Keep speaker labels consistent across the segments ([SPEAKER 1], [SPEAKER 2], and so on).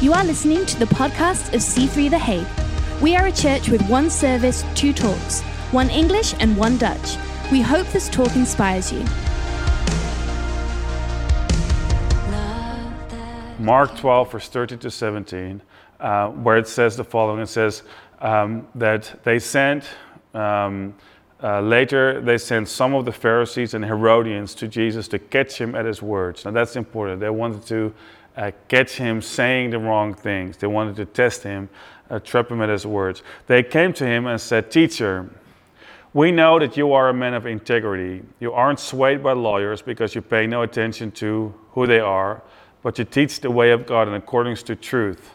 [SPEAKER 1] You are listening to the podcast of C3 The Hague. We are a church with one service, two talks, one English and one Dutch. We hope this talk inspires you.
[SPEAKER 2] Mark 12, verse 13 to 17, uh, where it says the following it says um, that they sent, um, uh, later, they sent some of the Pharisees and Herodians to Jesus to catch him at his words. Now, that's important. They wanted to uh, catch him saying the wrong things, they wanted to test him, uh, trap him at his words. They came to him and said, Teacher, we know that you are a man of integrity. You aren't swayed by lawyers because you pay no attention to who they are but you teach the way of God in accordance to truth.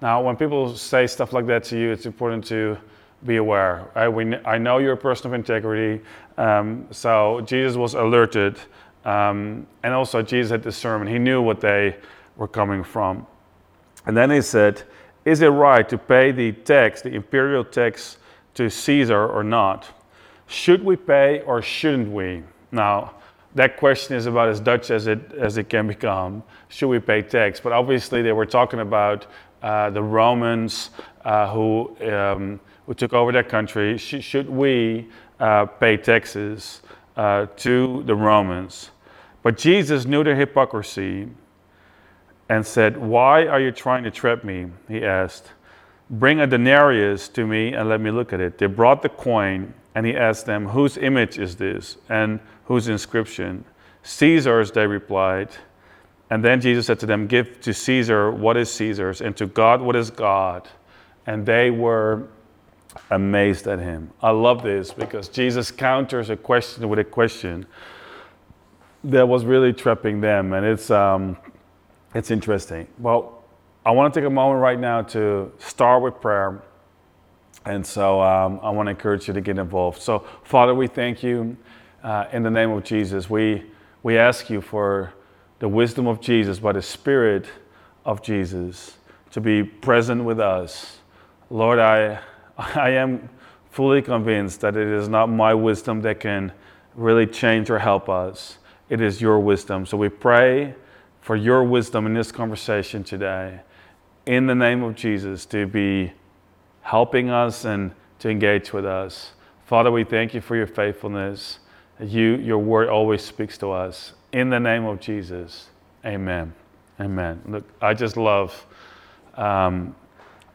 [SPEAKER 2] Now, when people say stuff like that to you, it's important to be aware. We, I know you're a person of integrity, um, so Jesus was alerted, um, and also Jesus had discernment. He knew what they were coming from. And then he said, Is it right to pay the tax, the imperial tax, to Caesar or not? Should we pay or shouldn't we? Now, that question is about as Dutch as it as it can become. Should we pay tax? But obviously, they were talking about uh, the Romans uh, who um, who took over that country. Sh- should we uh, pay taxes uh, to the Romans? But Jesus knew their hypocrisy and said, "Why are you trying to trap me?" He asked. Bring a denarius to me and let me look at it. They brought the coin, and he asked them, Whose image is this? And whose inscription? Caesar's, they replied. And then Jesus said to them, Give to Caesar what is Caesar's, and to God what is God. And they were amazed at him. I love this because Jesus counters a question with a question that was really trapping them, and it's um, it's interesting. Well, I want to take a moment right now to start with prayer, and so um, I want to encourage you to get involved. So, Father, we thank you uh, in the name of Jesus. We, we ask you for the wisdom of Jesus by the Spirit of Jesus to be present with us. Lord, I, I am fully convinced that it is not my wisdom that can really change or help us. It is your wisdom. So we pray for your wisdom in this conversation today, in the name of Jesus, to be helping us and to engage with us. Father, we thank you for your faithfulness. You, your word always speaks to us. In the name of Jesus, amen. Amen. Look, I just love, um,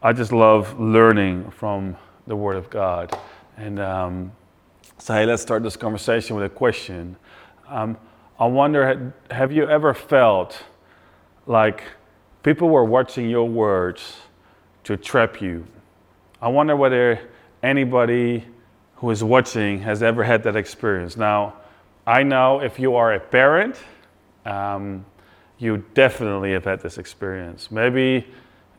[SPEAKER 2] I just love learning from the Word of God. And um, so, hey, let's start this conversation with a question. Um, I wonder, have you ever felt like people were watching your words to trap you? I wonder whether anybody who is watching has ever had that experience. Now, I know if you are a parent, um, you definitely have had this experience. Maybe,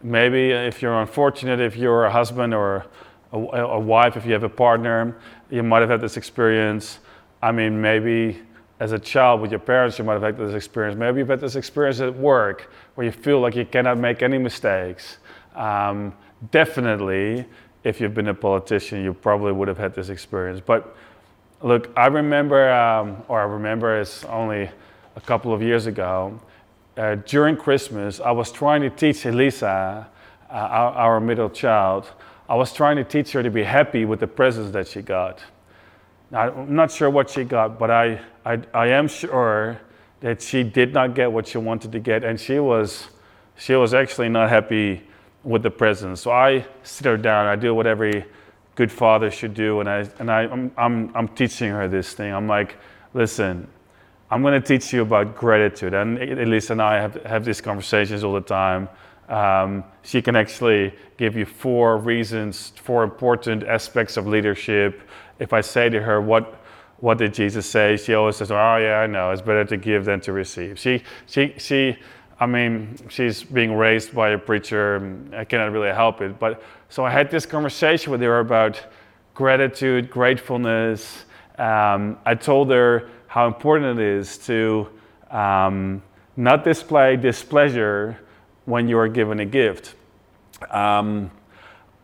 [SPEAKER 2] maybe if you're unfortunate, if you're a husband or a, a wife, if you have a partner, you might have had this experience. I mean, maybe as a child with your parents, you might have had this experience. Maybe you've had this experience at work where you feel like you cannot make any mistakes. Um, definitely, if you've been a politician, you probably would have had this experience. But look, I remember, um, or I remember it's only a couple of years ago, uh, during Christmas, I was trying to teach Elisa, uh, our, our, middle child, I was trying to teach her to be happy with the presents that she got. I'm not sure what she got, but I, I, I am sure that she did not get what she wanted to get, and she was, she was actually not happy with the presents. So I sit her down. I do what every good father should do, and I and I I'm I'm, I'm teaching her this thing. I'm like, listen, I'm going to teach you about gratitude. And Elisa and I have have these conversations all the time. Um, she can actually give you four reasons, four important aspects of leadership. If I say to her, what what did Jesus say? She always says, "Oh yeah, I know. It's better to give than to receive." She she she I mean, she's being raised by a preacher. I cannot really help it. But so I had this conversation with her about gratitude, gratefulness. Um, I told her how important it is to um, not display displeasure when you are given a gift. Um,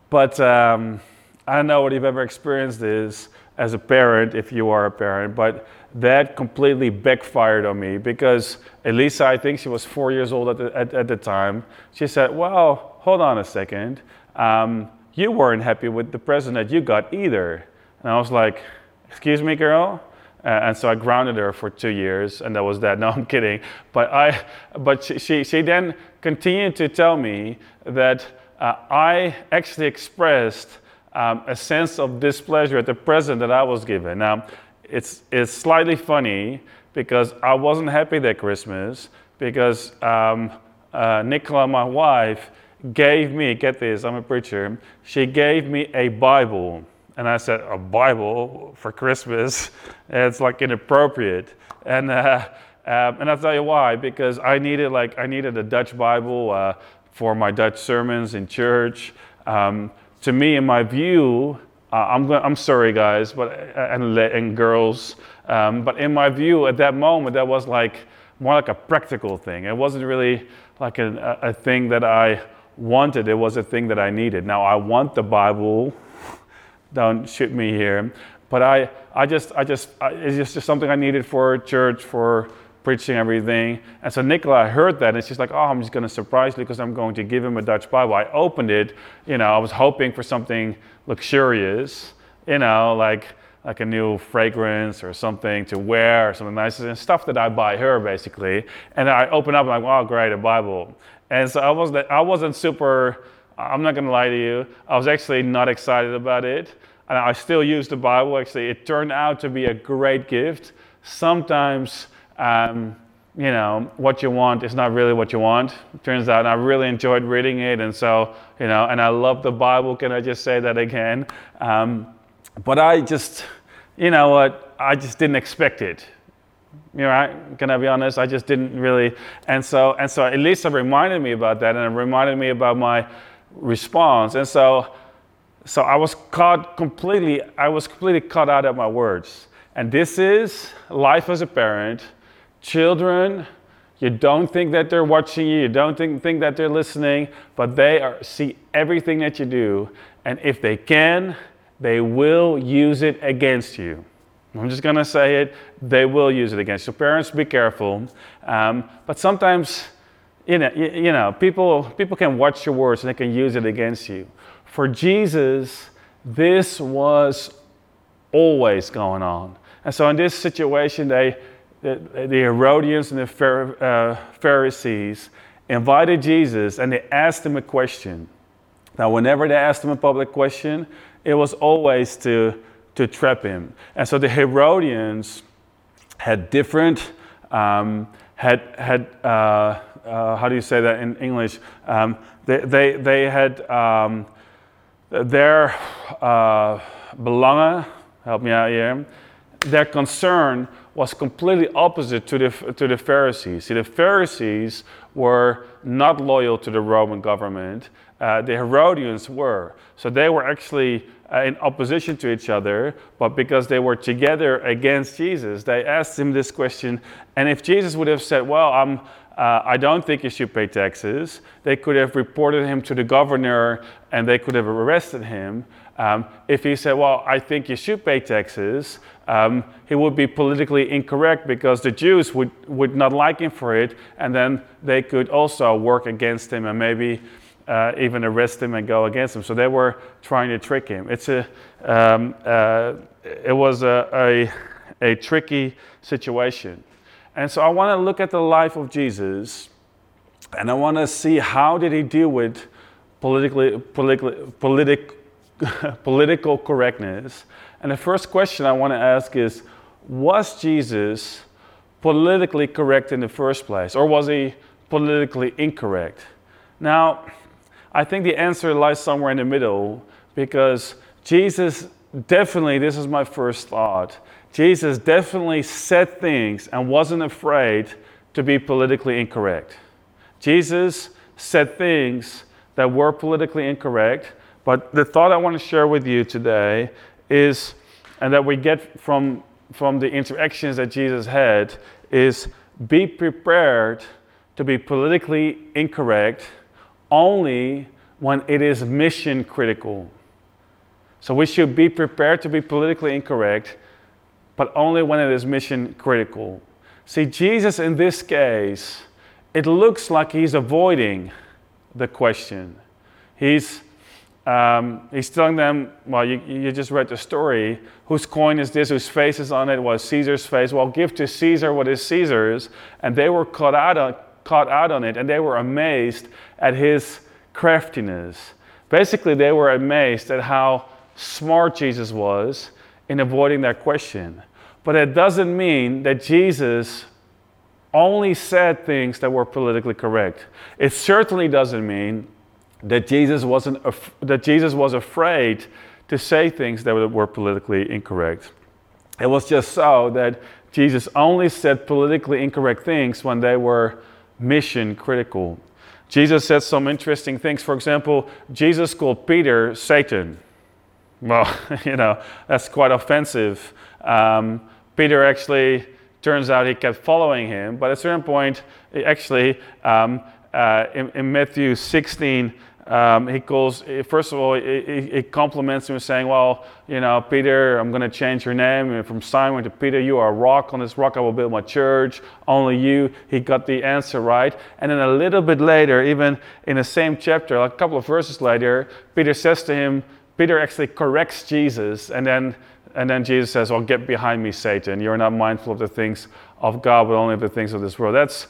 [SPEAKER 2] but um, I don't know what you've ever experienced as a parent, if you are a parent, but that completely backfired on me because Elisa, I think she was four years old at the, at, at the time, she said, Well, hold on a second. Um, you weren't happy with the present that you got either. And I was like, Excuse me, girl? Uh, and so I grounded her for two years, and that was that. No, I'm kidding. But I, but she, she, she then continued to tell me that uh, I actually expressed um, a sense of displeasure at the present that I was given. Now, it's, it's slightly funny because I wasn't happy that Christmas because um, uh, Nicola, my wife, gave me, get this, I'm a preacher, she gave me a Bible. And I said, A Bible for Christmas? It's like inappropriate. And, uh, um, and I'll tell you why, because I needed like I needed a Dutch Bible uh, for my Dutch sermons in church. Um, to me, in my view, uh, I'm, I'm sorry, guys, but uh, and, and girls, um, but in my view, at that moment, that was like more like a practical thing. It wasn't really like a, a thing that I wanted. It was a thing that I needed. Now I want the Bible. Don't shoot me here, but I, I just, I just, I, it's just, just something I needed for church, for preaching everything. And so Nicola heard that and she's like, oh, I'm just going to surprise you because I'm going to give him a Dutch Bible. I opened it, you know, I was hoping for something luxurious, you know, like like a new fragrance or something to wear or something nice and stuff that I buy her basically. And I open up like, oh great, a Bible. And so I wasn't I wasn't super I'm not gonna lie to you, I was actually not excited about it. And I still use the Bible. Actually, it turned out to be a great gift. Sometimes um, you know, what you want is not really what you want. It turns out I really enjoyed reading it, and so, you know, and I love the Bible. Can I just say that again? Um, but I just, you know what, I just didn't expect it. You know, I, can I be honest? I just didn't really, and so, and so at least it reminded me about that, and it reminded me about my response, and so, so I was caught completely, I was completely caught out of my words. And this is life as a parent Children, you don't think that they're watching you, you don't think, think that they're listening, but they are, see everything that you do. And if they can, they will use it against you. I'm just going to say it, they will use it against you. So parents, be careful. Um, but sometimes, you know, you, you know, people, people can watch your words and they can use it against you. For Jesus, this was always going on. And so in this situation, they, the, Herodians and the uh, Pharisees invited Jesus and they asked him a question. Now, whenever they asked him a public question, it was always to, to trap him. And so the Herodians had different, um, had, had uh, uh, how do you say that in English? Um, they, they, they had um, their uh, belangen, help me out here, their concern was completely opposite to the, to the Pharisees. See, the Pharisees were not loyal to the Roman government, uh, the Herodians were. So they were actually uh, in opposition to each other, but because they were together against Jesus, they asked him this question. And if Jesus would have said, Well, I'm, uh, I don't think you should pay taxes, they could have reported him to the governor and they could have arrested him. Um, if he said, Well, I think you should pay taxes, um, he would be politically incorrect because the Jews would, would not like him for it, and then they could also work against him and maybe uh, even arrest him and go against him. So they were trying to trick him. It's a, um, uh, it was a, a, a tricky situation. And so I want to look at the life of Jesus and I want to see how did he deal with politically, politically, politic, political correctness and the first question I want to ask is Was Jesus politically correct in the first place, or was he politically incorrect? Now, I think the answer lies somewhere in the middle because Jesus definitely, this is my first thought, Jesus definitely said things and wasn't afraid to be politically incorrect. Jesus said things that were politically incorrect, but the thought I want to share with you today is, and that we get from, from the interactions that Jesus had, is be prepared to be politically incorrect only when it is mission critical. So we should be prepared to be politically incorrect but only when it is mission critical. See, Jesus in this case, it looks like he's avoiding the question. He's, um, he's telling them, well, you, you just read the story. Whose coin is this? Whose face is on it? Was Caesar's face? Well, give to Caesar what is Caesar's. And they were caught out on, caught out on it, and they were amazed at his craftiness. Basically, they were amazed at how smart Jesus was in avoiding that question. But it doesn't mean that Jesus only said things that were politically correct. It certainly doesn't mean that Jesus wasn't af- that Jesus was afraid to say things that were politically incorrect. It was just so that Jesus only said politically incorrect things when they were mission critical. Jesus said some interesting things. For example, Jesus called Peter Satan. Well, you know, that's quite offensive. Um, Peter actually turns out he kept following him, but at a certain point, actually, um, uh, in, in, Matthew 16, um, he calls, first of all, he, he, compliments him saying, Well, you know, Peter, I'm going to change your name from Simon to Peter. You are a rock. On this rock I will build my church. Only you. He got the answer right. And then a little bit later, even in the same chapter, like a couple of verses later, Peter says to him, Peter actually corrects Jesus, and then, and then Jesus says, Well, get behind me, Satan. You're not mindful of the things of God, but only of the things of this world. That's,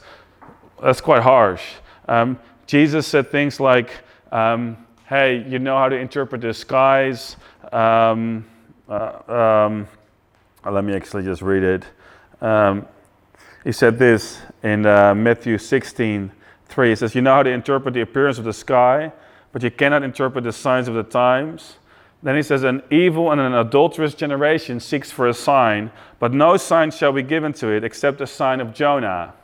[SPEAKER 2] that's quite harsh. Um, Jesus said things like, um, hey, you know how to interpret the skies. Um, uh, um, uh, let me actually just read it. Um, he said this in uh, Matthew 16 3. He says, You know how to interpret the appearance of the sky, but you cannot interpret the signs of the times. Then he says, An evil and an adulterous generation seeks for a sign, but no sign shall be given to it except the sign of Jonah.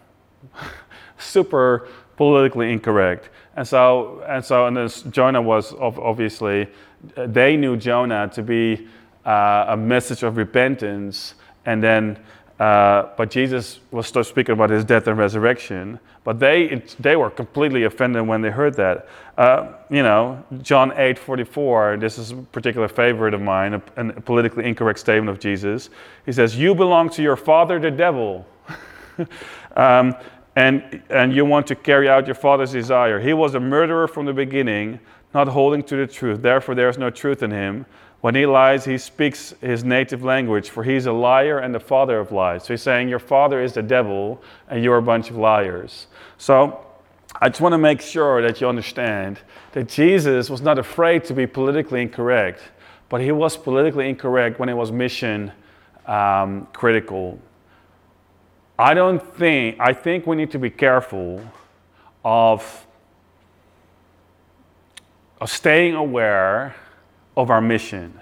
[SPEAKER 2] Super politically incorrect. And so, and so, and this Jonah was obviously, they knew Jonah to be uh, a message of repentance, and then, uh, but Jesus was still speaking about his death and resurrection. But they, they were completely offended when they heard that. Uh, you know, John 8 44, this is a particular favorite of mine, a, a politically incorrect statement of Jesus. He says, You belong to your father, the devil. um, and, and you want to carry out your father's desire. He was a murderer from the beginning, not holding to the truth. Therefore, there is no truth in him. When he lies, he speaks his native language, for he's a liar and the father of lies. So he's saying, Your father is the devil, and you're a bunch of liars. So I just want to make sure that you understand that Jesus was not afraid to be politically incorrect, but he was politically incorrect when it was mission um, critical. I don't think, I think we need to be careful of, of staying aware of our mission.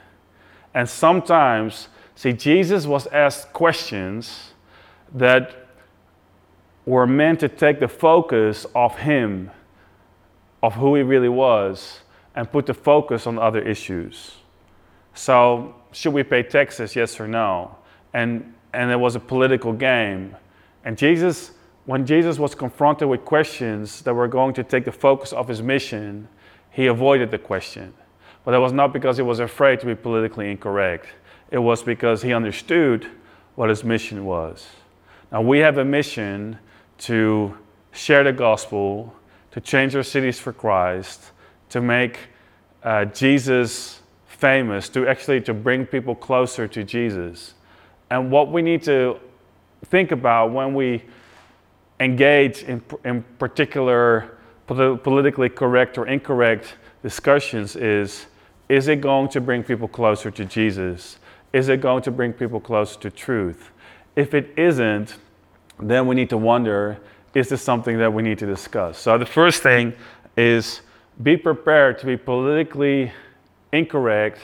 [SPEAKER 2] And sometimes, see, Jesus was asked questions that were meant to take the focus off him, of who he really was, and put the focus on other issues. So, should we pay taxes, yes or no? And, and it was a political game. And Jesus, when Jesus was confronted with questions that were going to take the focus of his mission, he avoided the question. But that was not because he was afraid to be politically incorrect, it was because he understood what his mission was. Now, we have a mission to share the gospel, to change our cities for Christ, to make uh, Jesus famous, to actually to bring people closer to Jesus. And what we need to think about when we engage in, in particular politically correct or incorrect discussions is is it going to bring people closer to Jesus? Is it going to bring people closer to truth? If it isn't, then we need to wonder is this something that we need to discuss? So, the first thing is be prepared to be politically incorrect,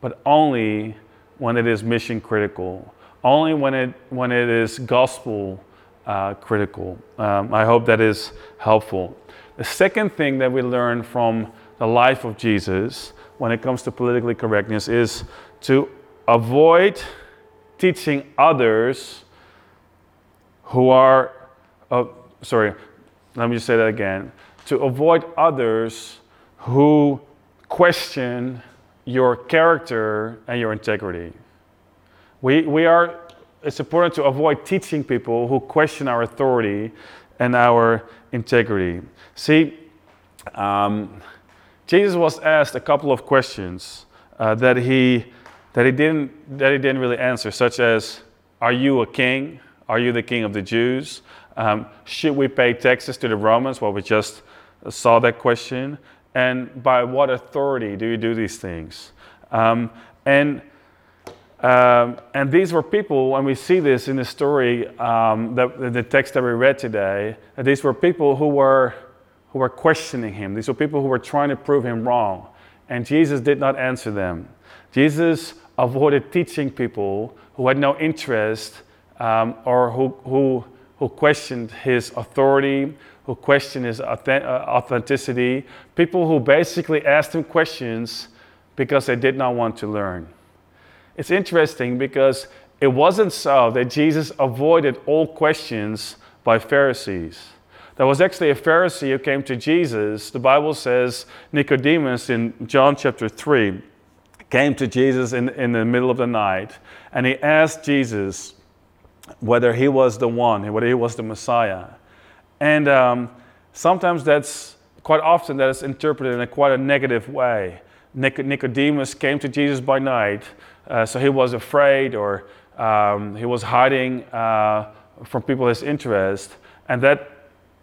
[SPEAKER 2] but only when it is mission critical only when it, when it is gospel uh, critical. Um, I hope that is helpful. The second thing that we learn from the life of Jesus when it comes to politically correctness is to avoid teaching others who are, uh, sorry, let me just say that again. To avoid others who question your character and your integrity. We, we are, it's important to avoid teaching people who question our authority and our integrity. See, um, Jesus was asked a couple of questions uh, that, he, that, he didn't, that he didn't really answer, such as Are you a king? Are you the king of the Jews? Um, should we pay taxes to the Romans? Well, we just saw that question. And by what authority do you do these things? Um, and um, and these were people, when we see this in the story, um, that, the text that we read today, these were people who were, who were questioning him. These were people who were trying to prove him wrong. And Jesus did not answer them. Jesus avoided teaching people who had no interest um, or who, who, who questioned his authority, who questioned his uh, authenticity, people who basically asked him questions because they did not want to learn. It's interesting because it wasn't so that Jesus avoided all questions by Pharisees. There was actually a Pharisee who came to Jesus. The Bible says Nicodemus in John chapter 3 came to Jesus in, in the middle of the night and he asked Jesus whether he was the one, whether he was the Messiah. And um, sometimes that's quite often that is interpreted in a quite a negative way. Nicodemus came to Jesus by night, uh, so he was afraid or um, he was hiding uh, from people his interest, and that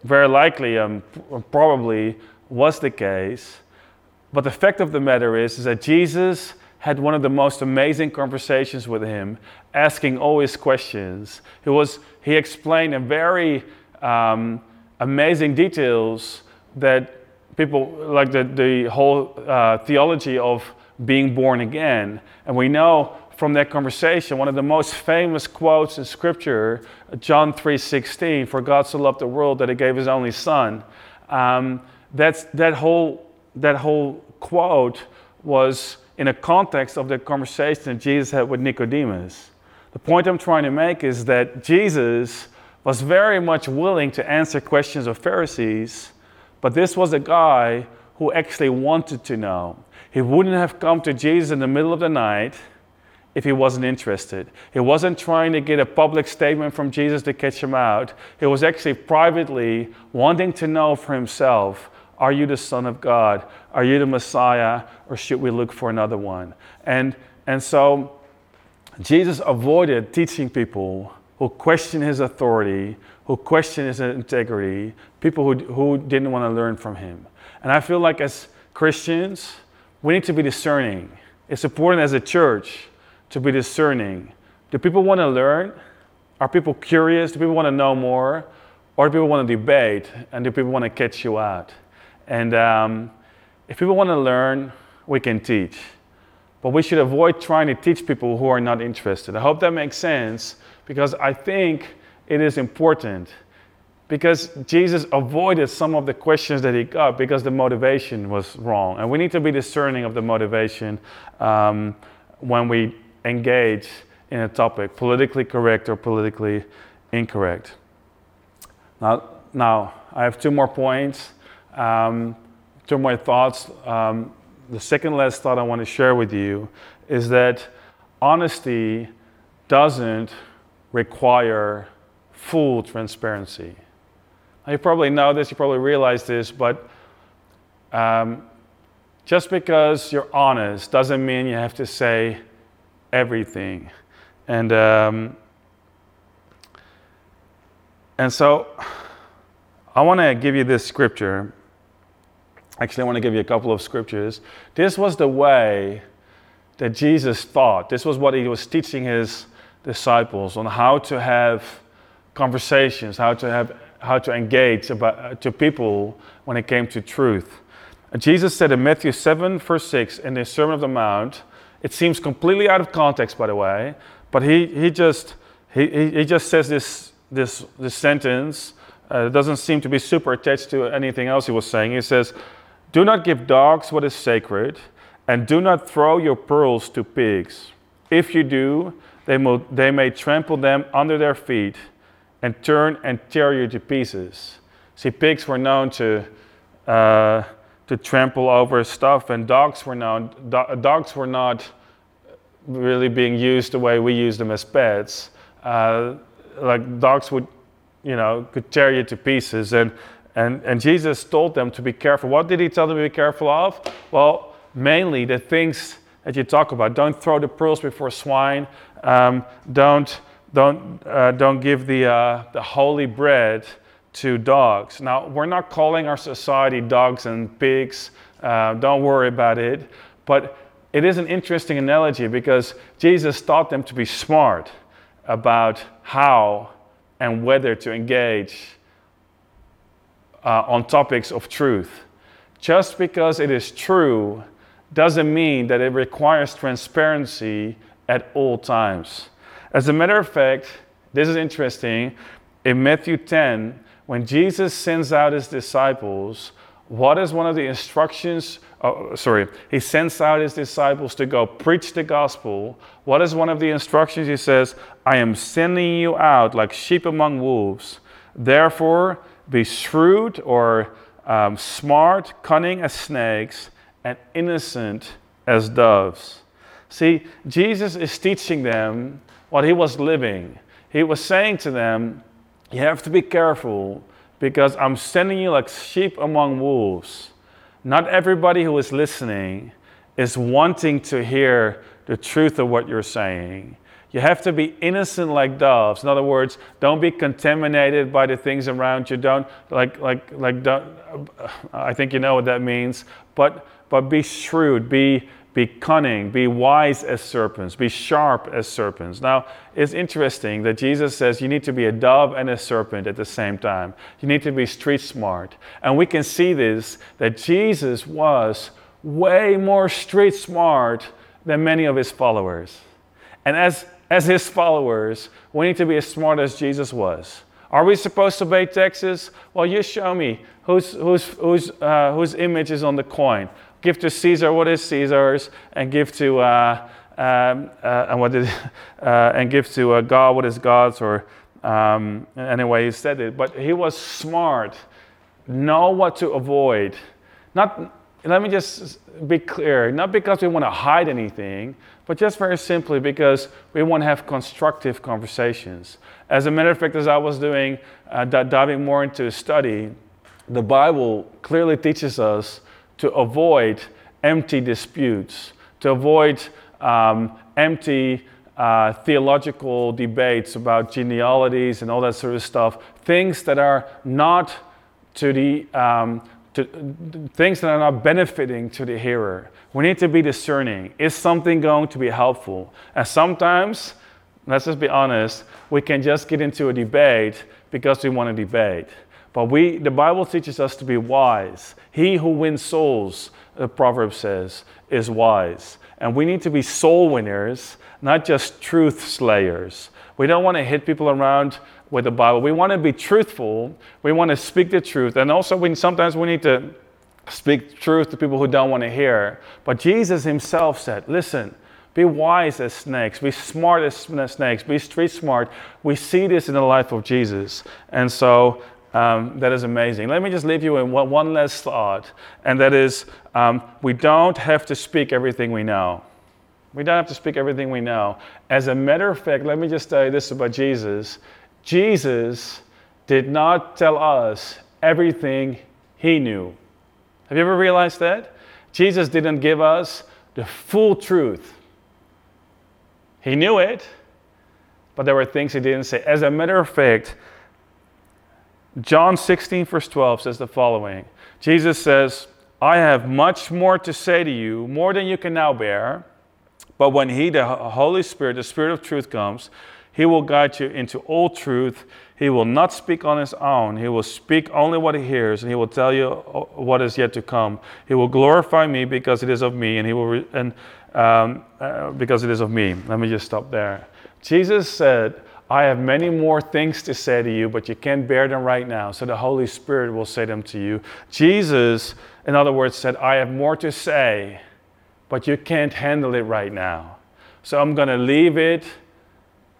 [SPEAKER 2] very likely, um, probably, was the case. But the fact of the matter is, is that Jesus had one of the most amazing conversations with him, asking all his questions. He was he explained in very um, amazing details that people like the, the whole uh, theology of being born again. And we know from that conversation one of the most famous quotes in scripture john 3.16 for god so loved the world that he gave his only son um, that's, that, whole, that whole quote was in a context of the conversation that jesus had with nicodemus the point i'm trying to make is that jesus was very much willing to answer questions of pharisees but this was a guy who actually wanted to know. He wouldn't have come to Jesus in the middle of the night if he wasn't interested. He wasn't trying to get a public statement from Jesus to catch him out. He was actually privately wanting to know for himself Are you the Son of God? Are you the Messiah? Or should we look for another one? And, and so Jesus avoided teaching people who question his authority, who question his integrity, people who, who didn't want to learn from him. And I feel like as Christians, we need to be discerning. It's important as a church to be discerning. Do people want to learn? Are people curious? Do people want to know more? Or do people want to debate? And do people want to catch you out? And um, if people want to learn, we can teach. But we should avoid trying to teach people who are not interested. I hope that makes sense because I think it is important because Jesus avoided some of the questions that he got because the motivation was wrong. And we need to be discerning of the motivation um, when we engage in a topic, politically correct or politically incorrect. Now, now I have two more points, um, two more thoughts. Um, the second last thought I want to share with you is that honesty doesn't require full transparency. Now, you probably know this, you probably realize this, but um, just because you're honest doesn't mean you have to say everything. And, um, and so I want to give you this scripture. Actually, I want to give you a couple of scriptures. This was the way that Jesus thought. This was what he was teaching his disciples on how to have conversations, how to have how to engage about, uh, to people when it came to truth. And Jesus said in Matthew 7, verse 6, in the Sermon of the Mount, it seems completely out of context, by the way, but he, he, just, he, he just says this, this, this sentence. Uh, it doesn't seem to be super attached to anything else he was saying. He says, Do not give dogs what is sacred, and do not throw your pearls to pigs. If you do, they, mo- they may trample them under their feet and turn and tear you to pieces. See, pigs were known to, uh, to trample over stuff, and dogs were known, do- dogs were not really being used the way we use them as pets. Uh, like dogs would, you know, could tear you to pieces. And, and, and Jesus told them to be careful. What did he tell them to be careful of? Well, mainly the things that you talk about. Don't throw the pearls before swine. Um, don't, don't, uh, don't give the, uh, the holy bread to dogs. Now, we're not calling our society dogs and pigs. Uh, don't worry about it. But it is an interesting analogy because Jesus taught them to be smart about how and whether to engage uh, on topics of truth. Just because it is true doesn't mean that it requires transparency at all times. As a matter of fact, this is interesting. In Matthew 10, when Jesus sends out his disciples, what is one of the instructions? Oh, sorry, he sends out his disciples to go preach the gospel. What is one of the instructions? He says, I am sending you out like sheep among wolves. Therefore, be shrewd or um, smart, cunning as snakes, and innocent as doves. See, Jesus is teaching them what he was living. He was saying to them, You have to be careful because I'm sending you like sheep among wolves. Not everybody who is listening is wanting to hear the truth of what you're saying. You have to be innocent like doves. In other words, don't be contaminated by the things around you. Don't like like like don't, I think you know what that means. But but be shrewd, be be cunning, be wise as serpents, be sharp as serpents. Now, it's interesting that Jesus says you need to be a dove and a serpent at the same time. You need to be street smart. And we can see this that Jesus was way more street smart than many of his followers. And as, as his followers, we need to be as smart as Jesus was. Are we supposed to pay taxes? Well, you show me whose, whose, whose, uh, whose image is on the coin give to Caesar what is Caesar's, and give to uh, um, uh, and what did, uh, and give to uh, God what is God's, or um, anyway he said it. But he was smart, know what to avoid. Not let me just be clear, not because we want to hide anything, but just very simply because we want to have constructive conversations. As a matter of fact, as I was doing, uh, diving more into study, the Bible clearly teaches us to avoid empty disputes, to avoid um, empty uh, theological debates about genealogies and all that sort of stuff, things that are not to the um, to, things that are not benefiting to the hearer. We need to be discerning. Is something going to be helpful? And sometimes, let's just be honest, we can just get into a debate because we want to debate. But we, the Bible teaches us to be wise. He who wins souls, the proverb says, is wise. And we need to be soul winners, not just truth slayers. We don't want to hit people around with the Bible. We want to be truthful. We want to speak the truth. And also, we, sometimes we need to speak truth to people who don't want to hear. But Jesus himself said, listen, be wise as snakes, be smart as snakes, be street smart. We see this in the life of Jesus. And so um, that is amazing. Let me just leave you with one last thought, and that is um, we don't have to speak everything we know. We don't have to speak everything we know. As a matter of fact, let me just tell you this about Jesus Jesus did not tell us everything he knew. Have you ever realized that? Jesus didn't give us the full truth. He knew it, but there were things he didn't say. As a matter of fact, John 16, verse 12 says the following Jesus says, I have much more to say to you, more than you can now bear. But when He, the Holy Spirit, the Spirit of truth, comes, He will guide you into all truth. He will not speak on His own. He will speak only what He hears, and He will tell you what is yet to come. He will glorify me because it is of me, and He will, re- and um, uh, because it is of me. Let me just stop there. Jesus said, I have many more things to say to you, but you can't bear them right now. So the Holy Spirit will say them to you. Jesus, in other words, said, I have more to say, but you can't handle it right now. So I'm going to leave it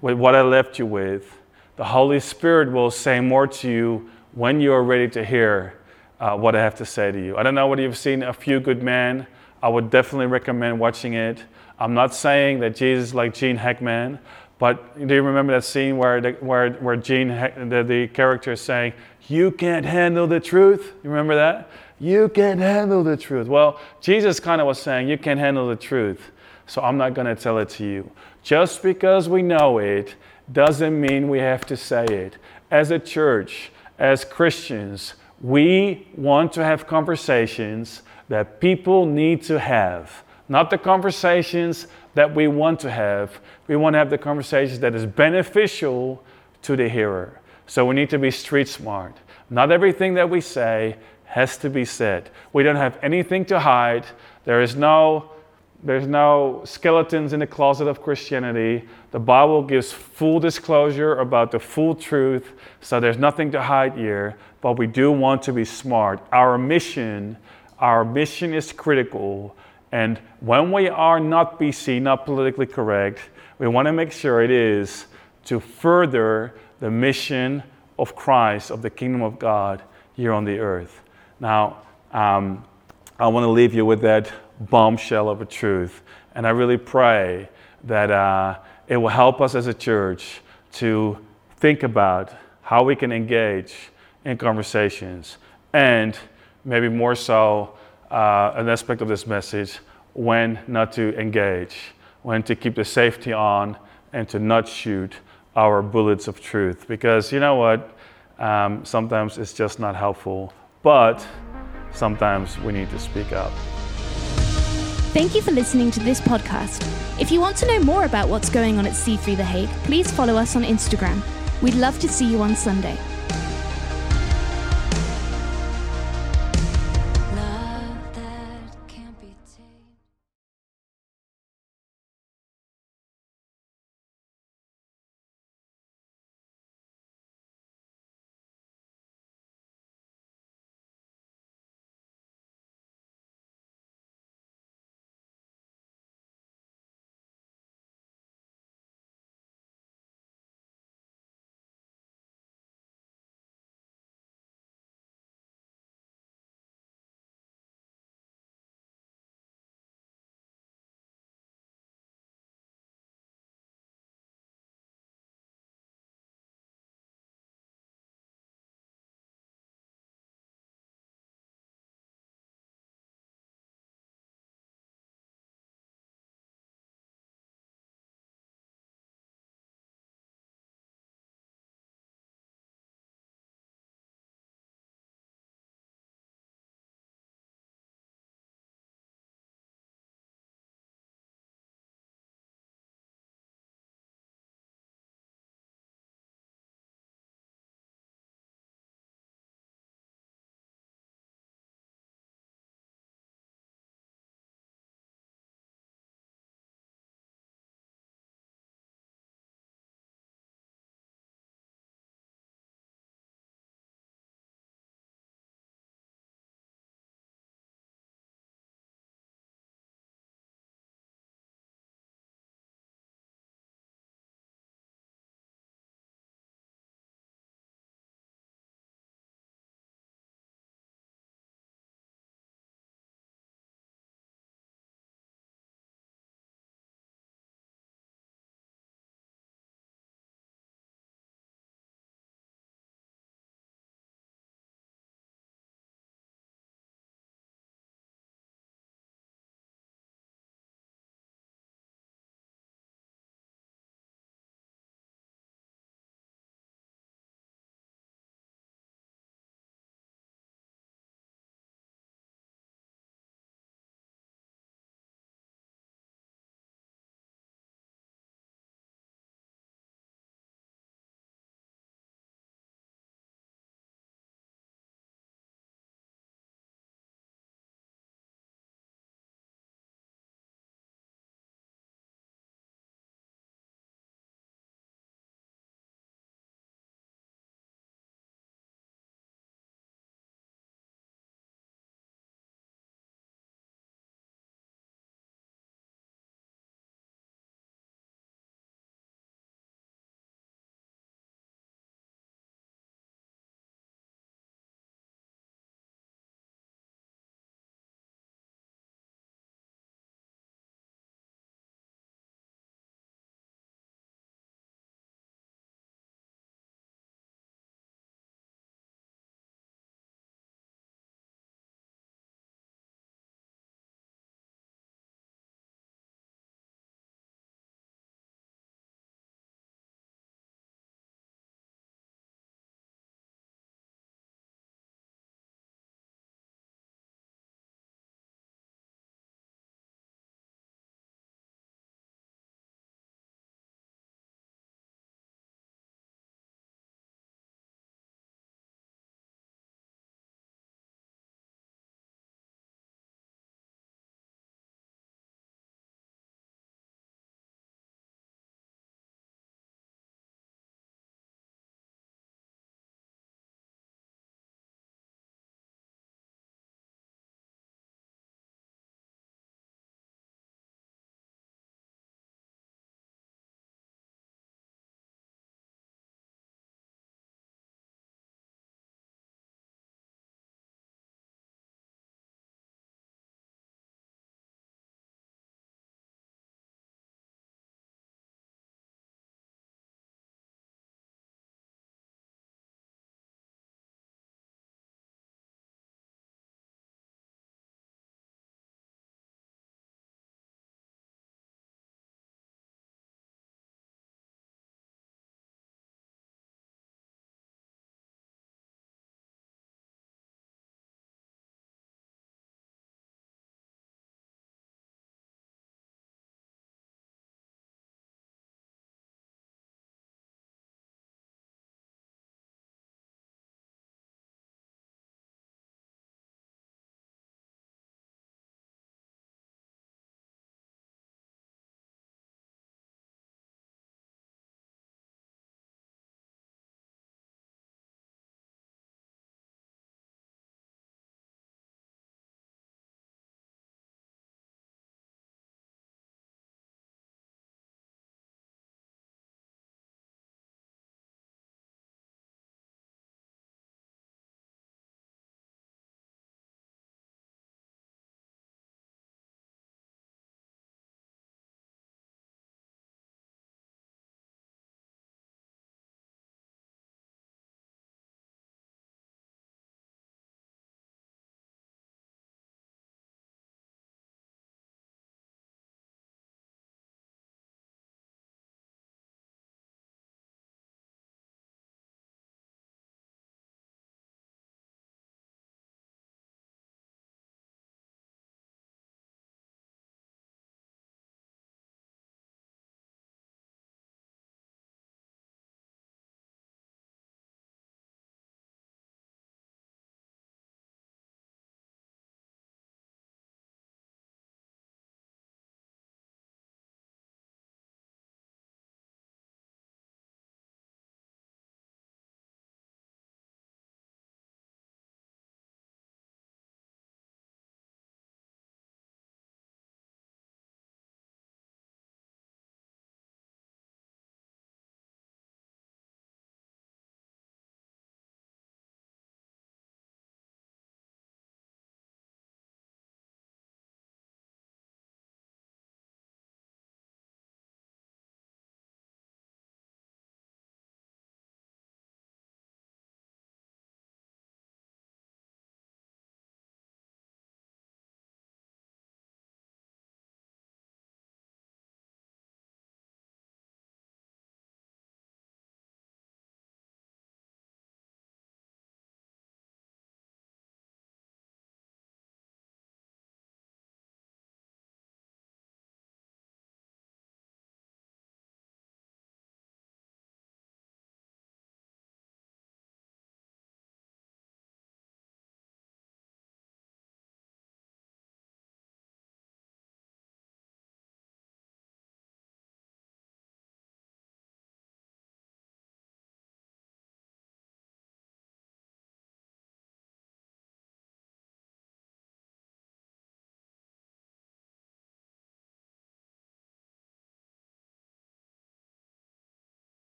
[SPEAKER 2] with what I left you with. The Holy Spirit will say more to you when you are ready to hear uh, what I have to say to you. I don't know whether you've seen A Few Good Men. I would definitely recommend watching it. I'm not saying that Jesus is like Gene Hackman, but do you remember that scene where, the, where, where Gene, the, the character is saying, You can't handle the truth? You remember that? You can't handle the truth. Well, Jesus kind of was saying, You can't handle the truth, so I'm not going to tell it to you. Just because we know it doesn't mean we have to say it. As a church, as Christians, we want to have conversations that people need to have, not the conversations that we want to have. We want to have the conversations that is beneficial to the hearer. So we need to be street smart. Not everything that we say has to be said. We don't have anything to hide. There is no there's no skeletons in the closet of Christianity. The Bible gives full disclosure about the full truth, so there's nothing to hide here, but we do want to be smart. Our mission, our mission is critical, and when we are not PC, not politically correct, we want to make sure it is to further the mission of Christ, of the kingdom of God here on the earth. Now, um, I want to leave you with that bombshell of a truth. And I really pray that uh, it will help us as a church to think about how we can engage in conversations and maybe more so uh, an aspect of this message when not to engage, when to keep the safety on and to not shoot our bullets of truth. Because you know what? Um, sometimes it's just not helpful, but sometimes we need to speak up.
[SPEAKER 1] Thank you for listening to this podcast. If you want to know more about what's going on at C3 The Hague, please follow us on Instagram. We'd love to see you on Sunday.